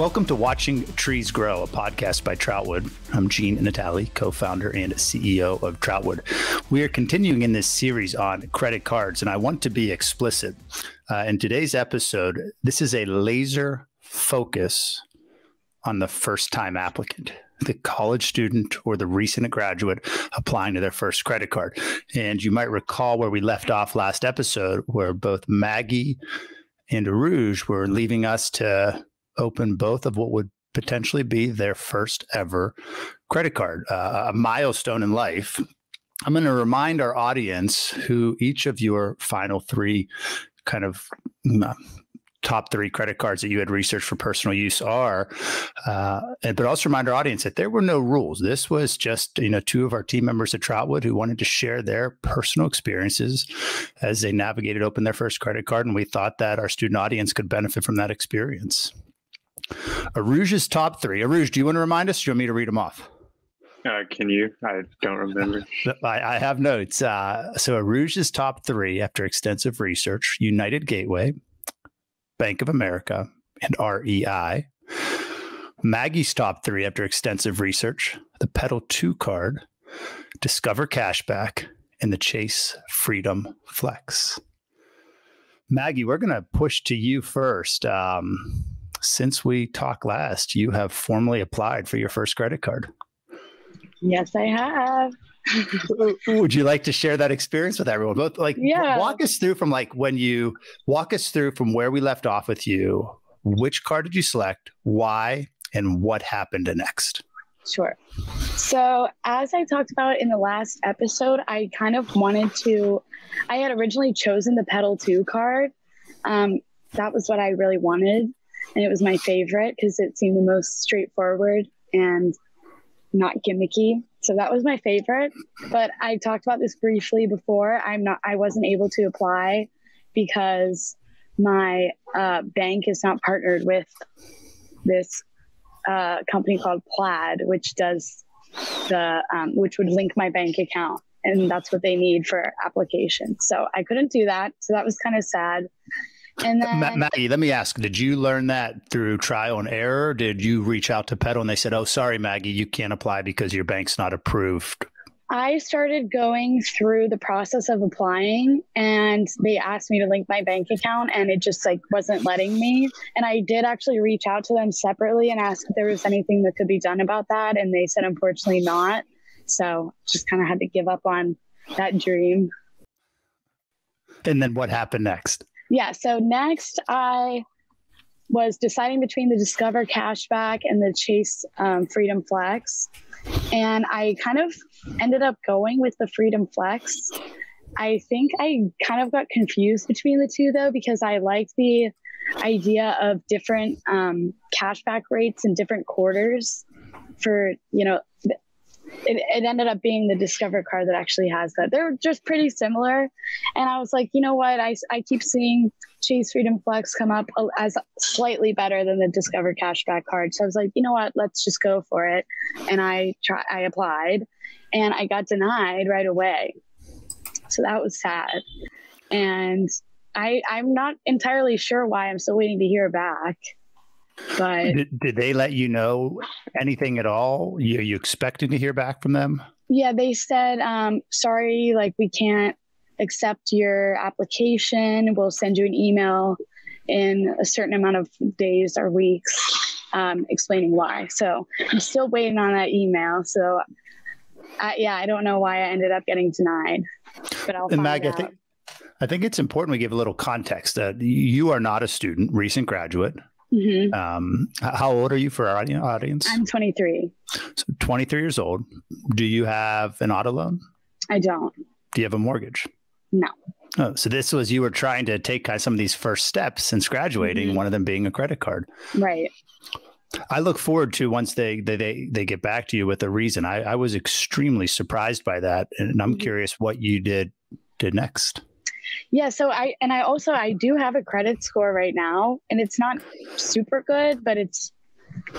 Welcome to Watching Trees Grow, a podcast by Troutwood. I'm Gene Natale, co founder and CEO of Troutwood. We are continuing in this series on credit cards, and I want to be explicit. Uh, in today's episode, this is a laser focus on the first time applicant the college student or the recent graduate applying to their first credit card. And you might recall where we left off last episode, where both Maggie and Rouge were leaving us to open both of what would potentially be their first ever credit card, uh, a milestone in life. I'm going to remind our audience who each of your final three kind of uh, top three credit cards that you had researched for personal use are. Uh, but also remind our audience that there were no rules. This was just you know two of our team members at Troutwood who wanted to share their personal experiences as they navigated open their first credit card, and we thought that our student audience could benefit from that experience. Aruj's top three. Aruj, do you want to remind us? Do you want me to read them off? Uh, can you? I don't remember. I, I have notes. Uh, so Aruj's top three after extensive research United Gateway, Bank of America, and REI. Maggie's top three after extensive research the Petal 2 card, Discover Cashback, and the Chase Freedom Flex. Maggie, we're going to push to you first. Um, since we talked last, you have formally applied for your first credit card. Yes, I have. Would you like to share that experience with everyone? Both like yeah. walk us through from like when you walk us through from where we left off with you. Which card did you select? Why? And what happened next? Sure. So, as I talked about in the last episode, I kind of wanted to, I had originally chosen the Petal 2 card. Um, that was what I really wanted and it was my favorite because it seemed the most straightforward and not gimmicky. So that was my favorite. But I talked about this briefly before. I'm not. I wasn't able to apply because my uh, bank is not partnered with this uh, company called Plaid, which does the um, which would link my bank account, and that's what they need for application. So I couldn't do that. So that was kind of sad. And then, Maggie, let me ask: Did you learn that through trial and error? Did you reach out to Petal and they said, "Oh, sorry, Maggie, you can't apply because your bank's not approved"? I started going through the process of applying and they asked me to link my bank account and it just like wasn't letting me. And I did actually reach out to them separately and ask if there was anything that could be done about that. And they said, unfortunately, not. So just kind of had to give up on that dream. And then what happened next? Yeah, so next I was deciding between the Discover Cashback and the Chase um, Freedom Flex. And I kind of ended up going with the Freedom Flex. I think I kind of got confused between the two though, because I liked the idea of different um, cashback rates in different quarters for, you know, it, it ended up being the Discover card that actually has that. They're just pretty similar. And I was like, you know what? I, I keep seeing Chase Freedom Flex come up as slightly better than the Discover Cashback card. So I was like, you know what? Let's just go for it. And I try, I applied and I got denied right away. So that was sad. And I, I'm not entirely sure why I'm still waiting to hear back. But did, did they let you know anything at all? You, you expecting to hear back from them? Yeah, they said, um, sorry, like we can't accept your application. We'll send you an email in a certain amount of days or weeks um, explaining why. So I'm still waiting on that email. So I, yeah, I don't know why I ended up getting denied, but I'll and Mag. I think, I think it's important we give a little context that you are not a student, recent graduate. Mm-hmm. Um, how old are you for our audience? I'm 23. So 23 years old. Do you have an auto loan? I don't. Do you have a mortgage? No. Oh, so this was you were trying to take kind of some of these first steps since graduating, mm-hmm. one of them being a credit card. Right. I look forward to once they they they, they get back to you with a reason. I, I was extremely surprised by that, and I'm mm-hmm. curious what you did did next. Yeah, so I and I also I do have a credit score right now and it's not super good, but it's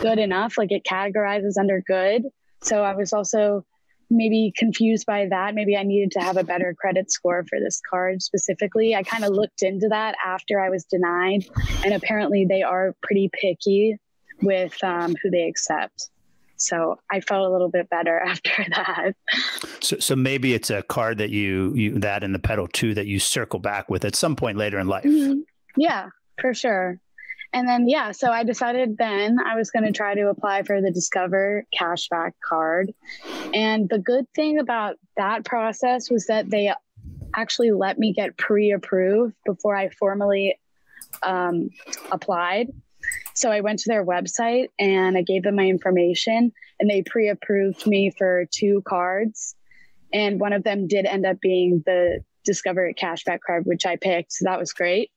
good enough like it categorizes under good. So I was also maybe confused by that. Maybe I needed to have a better credit score for this card specifically. I kind of looked into that after I was denied and apparently they are pretty picky with um, who they accept. So I felt a little bit better after that. So, so maybe it's a card that you you that in the Petal 2 that you circle back with at some point later in life. Mm-hmm. Yeah, for sure. And then yeah, so I decided then I was going to try to apply for the Discover cashback card. And the good thing about that process was that they actually let me get pre-approved before I formally um, applied. So I went to their website and I gave them my information, and they pre approved me for two cards. And one of them did end up being the Discover cashback card, which I picked. So that was great.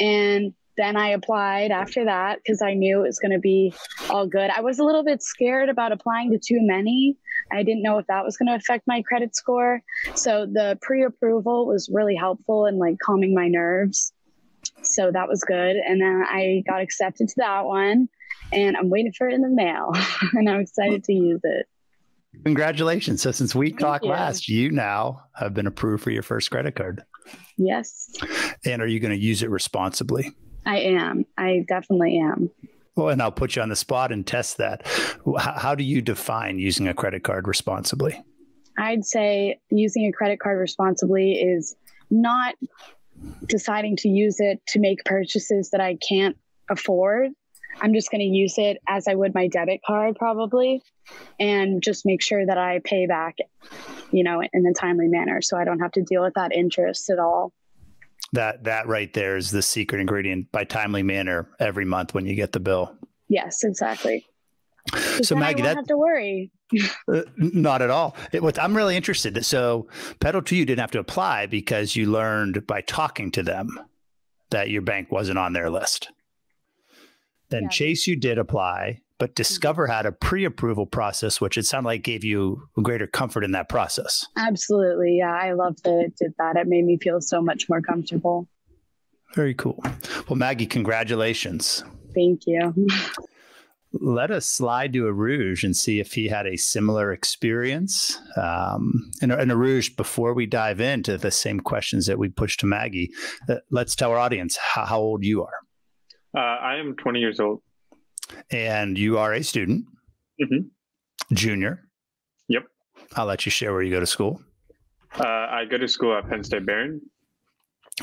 And then I applied after that because I knew it was going to be all good. I was a little bit scared about applying to too many. I didn't know if that was going to affect my credit score. So the pre approval was really helpful in like calming my nerves. So that was good. And then I got accepted to that one and I'm waiting for it in the mail and I'm excited to use it. Congratulations. So since we Thank talked you. last, you now have been approved for your first credit card. Yes. And are you going to use it responsibly? I am. I definitely am. Well, and I'll put you on the spot and test that. How do you define using a credit card responsibly? I'd say using a credit card responsibly is not deciding to use it to make purchases that I can't afford. I'm just going to use it as I would my debit card probably and just make sure that I pay back, you know, in a timely manner so I don't have to deal with that interest at all. That that right there is the secret ingredient by timely manner every month when you get the bill. Yes, exactly. So Maggie, that have to worry. uh, not at all. It, what, I'm really interested. So Petal 2 you didn't have to apply because you learned by talking to them that your bank wasn't on their list. Then yeah. Chase, you did apply, but mm-hmm. Discover had a pre-approval process, which it sounded like gave you greater comfort in that process. Absolutely, yeah, I loved that it did that. It made me feel so much more comfortable. Very cool. Well, Maggie, congratulations. Thank you. let us slide to a Rouge and see if he had a similar experience. Um, and, and Aruj, before we dive into the same questions that we pushed to Maggie, uh, let's tell our audience how, how old you are. Uh, I am 20 years old. And you are a student, mm-hmm. junior. Yep. I'll let you share where you go to school. Uh, I go to school at Penn State Behrend.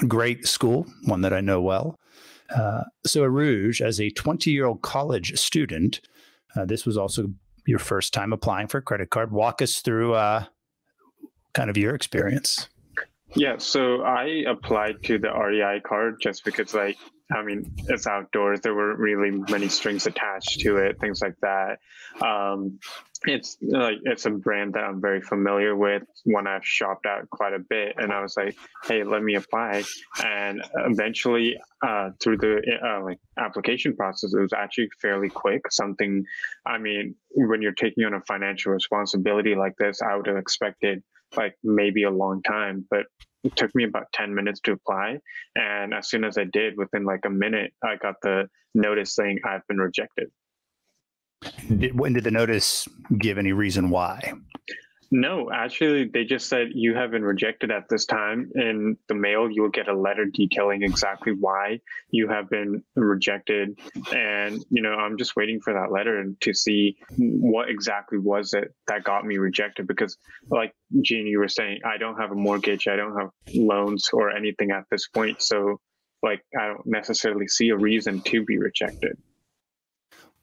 Great school, one that I know well. Uh, so, Aruj, as a 20 year old college student, uh, this was also your first time applying for a credit card. Walk us through uh, kind of your experience. Yeah, so I applied to the REI card just because, like, I mean, it's outdoors. There weren't really many strings attached to it, things like that. Um, it's like it's a brand that I'm very familiar with, one I've shopped at quite a bit, and I was like, "Hey, let me apply." And eventually, uh, through the uh, like application process, it was actually fairly quick. Something, I mean, when you're taking on a financial responsibility like this, I would have expected like maybe a long time, but it took me about 10 minutes to apply. And as soon as I did, within like a minute, I got the notice saying I've been rejected. Did, when did the notice give any reason why? No, actually, they just said you have been rejected at this time. In the mail, you will get a letter detailing exactly why you have been rejected. And, you know, I'm just waiting for that letter to see what exactly was it that got me rejected. Because, like Gene, you were saying, I don't have a mortgage, I don't have loans or anything at this point. So, like, I don't necessarily see a reason to be rejected.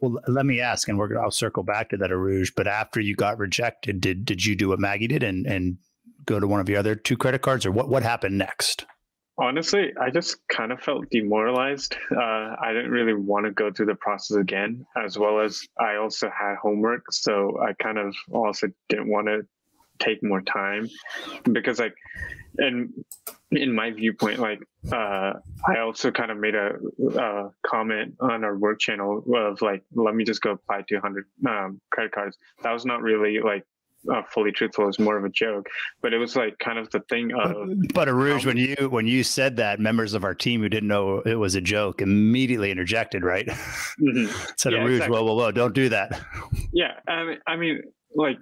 Well, let me ask, and we're I'll circle back to that, Aruj. But after you got rejected, did did you do what Maggie did and and go to one of your other two credit cards, or what what happened next? Honestly, I just kind of felt demoralized. Uh, I didn't really want to go through the process again, as well as I also had homework, so I kind of also didn't want to take more time because like and in my viewpoint like uh i also kind of made a, a comment on our work channel of like let me just go apply to 100 um, credit cards that was not really like uh, fully truthful. It was more of a joke, but it was like kind of the thing of. But Aruj, when you when you said that, members of our team who didn't know it was a joke immediately interjected, right? Mm-hmm. said, yeah, Aruj, exactly. whoa, whoa, whoa, don't do that. Yeah, I mean, I mean, like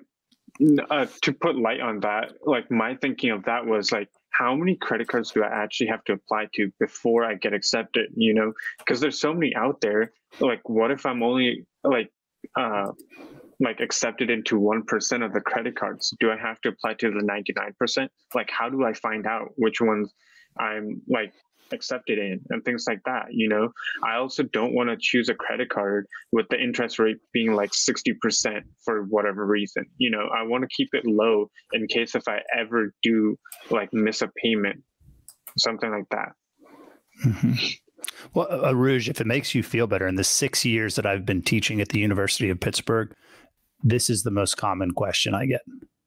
uh, to put light on that, like my thinking of that was like, how many credit cards do I actually have to apply to before I get accepted? You know, because there's so many out there. Like, what if I'm only like uh like accepted into 1% of the credit cards do i have to apply to the 99% like how do i find out which ones i'm like accepted in and things like that you know? I also don't want to choose a credit card with the interest rate being like 60% for whatever reason you know? I want to keep it low in case if i ever do like miss a payment something like that. Mm-hmm. well uh, Aruj, if it makes you feel better in the six years that i've been teaching at the university of pittsburgh this is the most common question i get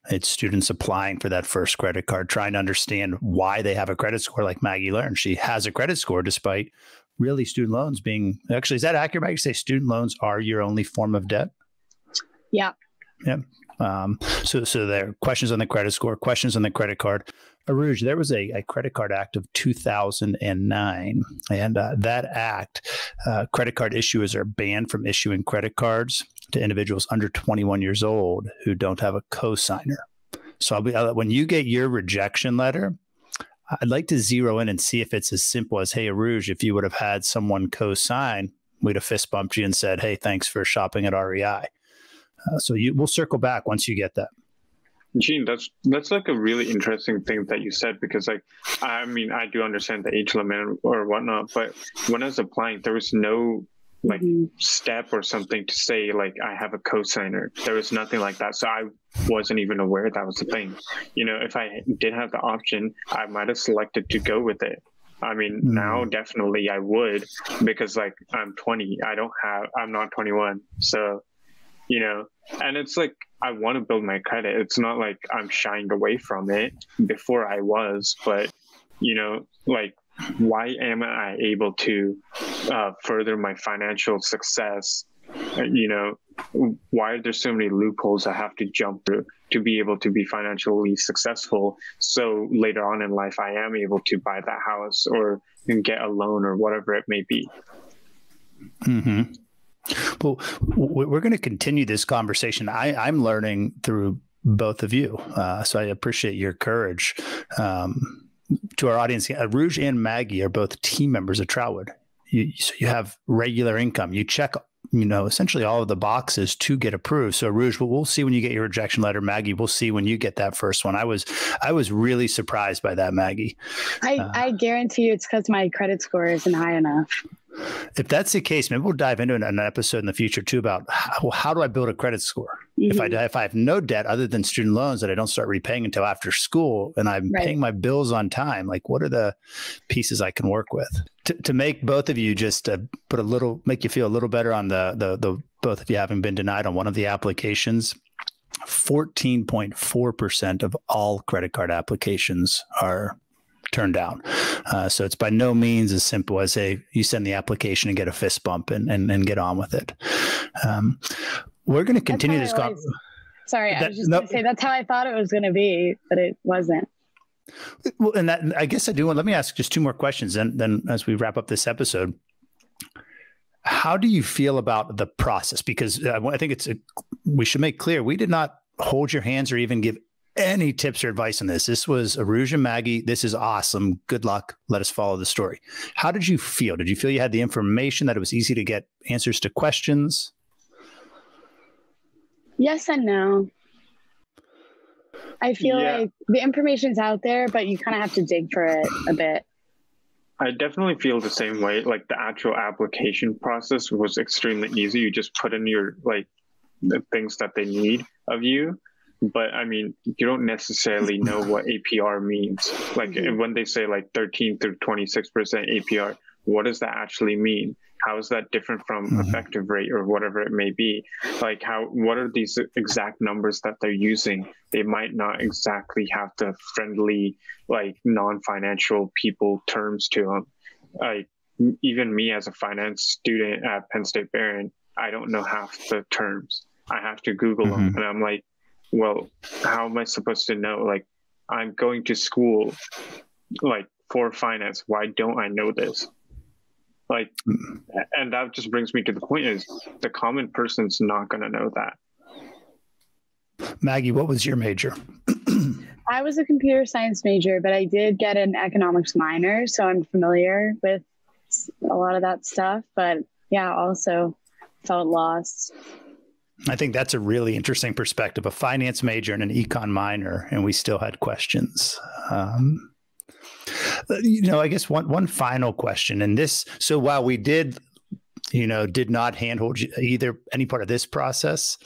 it's students applying for that first credit card, trying to understand why they have a credit score like Maggie learned. She has a credit score despite really student loans being actually, is that accurate? Maggie say student loans are your only form of debt? Yeah. Yeah. Um, so, so there are questions on the credit score, questions on the credit card. Aruj, there was a, a, credit card act of 2009, and uh, that act, uh, credit card issuers are banned from issuing credit cards to individuals under 21 years old who don't have a cosigner. So I'll be, I'll, when you get your rejection letter, I'd like to zero in and see if it's as simple as, hey, Aruj, if you would have had someone co-sign, we'd have fist bumped you and said, hey, thanks for shopping at REI. Uh, so you, we'll circle back once you get that. Gene, that's that's like a really interesting thing that you said because like I mean I do understand the age limit or whatnot, but when I was applying, there was no like mm-hmm. step or something to say like I have a cosigner. There was nothing like that, so I wasn't even aware that was the thing. You know, if I did have the option, I might have selected to go with it. I mean, mm-hmm. now definitely I would because like I'm 20. I don't have. I'm not 21, so you know and it's like i want to build my credit it's not like i'm shying away from it before i was but you know like why am i able to uh, further my financial success you know why are there so many loopholes i have to jump through to be able to be financially successful so later on in life i am able to buy that house or get a loan or whatever it may be mm-hmm. Well, we're going to continue this conversation. I, am learning through both of you, uh, so I appreciate your courage. Um, to our audience, Rouge and Maggie are both team members of Troutwood. You, so you have regular income. You check, you know, essentially all of the boxes to get approved. So Rouge, we'll see when you get your rejection letter. Maggie, we'll see when you get that first one. I was, I was really surprised by that, Maggie. I, uh, I guarantee you, it's because my credit score isn't high enough. If that's the case, maybe we'll dive into an episode in the future too about how, how do I build a credit score? Mm-hmm. If I if I have no debt other than student loans that I don't start repaying until after school, and I'm right. paying my bills on time, like what are the pieces I can work with to, to make both of you just uh, put a little make you feel a little better on the the the both of you having been denied on one of the applications. 14.4% of all credit card applications are turned down. Uh, so it's by no means as simple as a you send the application and get a fist bump and and, and get on with it. Um, we're going to continue this. Always, sorry, that, I was just no, going to say that's how I thought it was going to be, but it wasn't. Well, and that I guess I do. Want, let me ask just two more questions, and then as we wrap up this episode. How do you feel about the process? Because uh, I think it's a, we should make clear we did not hold your hands or even give any tips or advice on this. This was Aruj and Maggie. This is awesome. Good luck. Let us follow the story. How did you feel? Did you feel you had the information that it was easy to get answers to questions? Yes and no. I feel yeah. like the information's out there, but you kind of have to dig for it a bit. I definitely feel the same way. Like the actual application process was extremely easy. You just put in your like the things that they need of you but I mean, you don't necessarily know what APR means. Like mm-hmm. when they say like 13 through 26% APR, what does that actually mean? How is that different from mm-hmm. effective rate or whatever it may be? Like how, what are these exact numbers that they're using? They might not exactly have the friendly, like non-financial people terms to them. Like even me as a finance student at Penn State Behrend, I don't know half the terms. I have to Google mm-hmm. them. And I'm like, well, how am I supposed to know? Like, I'm going to school, like for finance. Why don't I know this? Like, mm-hmm. and that just brings me to the point: is the common person's not going to know that. Maggie, what was your major? I was a computer science major, but I did get an economics minor, so I'm familiar with a lot of that stuff. But yeah, also felt lost. I think that's a really interesting perspective. A finance major and an econ minor, and we still had questions. Um, you know, I guess one one final question, and this. So while we did, you know, did not handhold either any part of this process,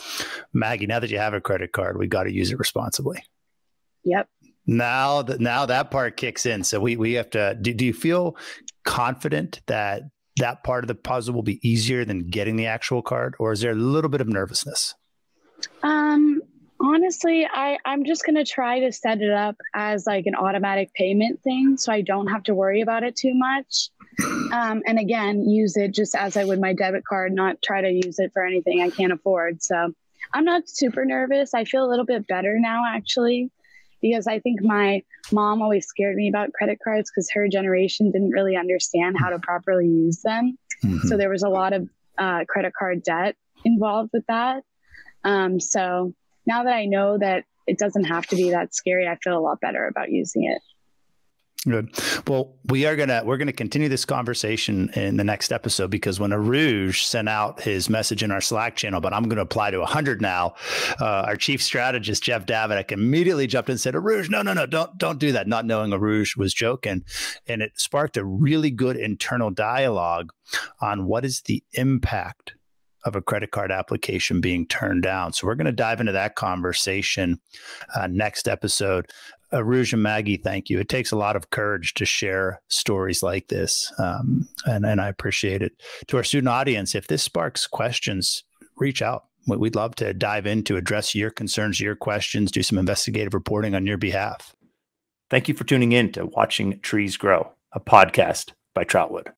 Maggie. Now that you have a credit card, we got to use it responsibly. Yep. Now that now that part kicks in, so we we have to. Do, do you feel confident that that part of the puzzle will be easier than getting the actual card, or is there a little bit of nervousness? Um, honestly, I I'm just gonna try to set it up as like an automatic payment thing, so I don't have to worry about it too much. Um, and again, use it just as I would my debit card, not try to use it for anything I can't afford. So I'm not super nervous. I feel a little bit better now, actually because I think my mom always scared me about credit cards because her generation didn't really understand how to properly use them. Mm-hmm. So there was a lot of uh, credit card debt involved with that. Um, so now that I know that it doesn't have to be that scary, I feel a lot better about using it. Good. Well, we are gonna we're gonna continue this conversation in the next episode because when Aruj sent out his message in our Slack channel, but I'm gonna apply to hundred now. Uh, our chief strategist Jeff Davidic immediately jumped in and said, "Aruj, no, no, no, don't don't do that." Not knowing Aruj was joking, and it sparked a really good internal dialogue on what is the impact of a credit card application being turned down. So we're going to dive into that conversation uh, next episode. Aruj and Maggie, thank you. It takes a lot of courage to share stories like this, um, and and I appreciate it. To our student audience, if this sparks questions, reach out. We'd love to dive in to address your concerns, your questions, do some investigative reporting on your behalf. Thank you for tuning in to Watching Trees Grow, a podcast by Troutwood.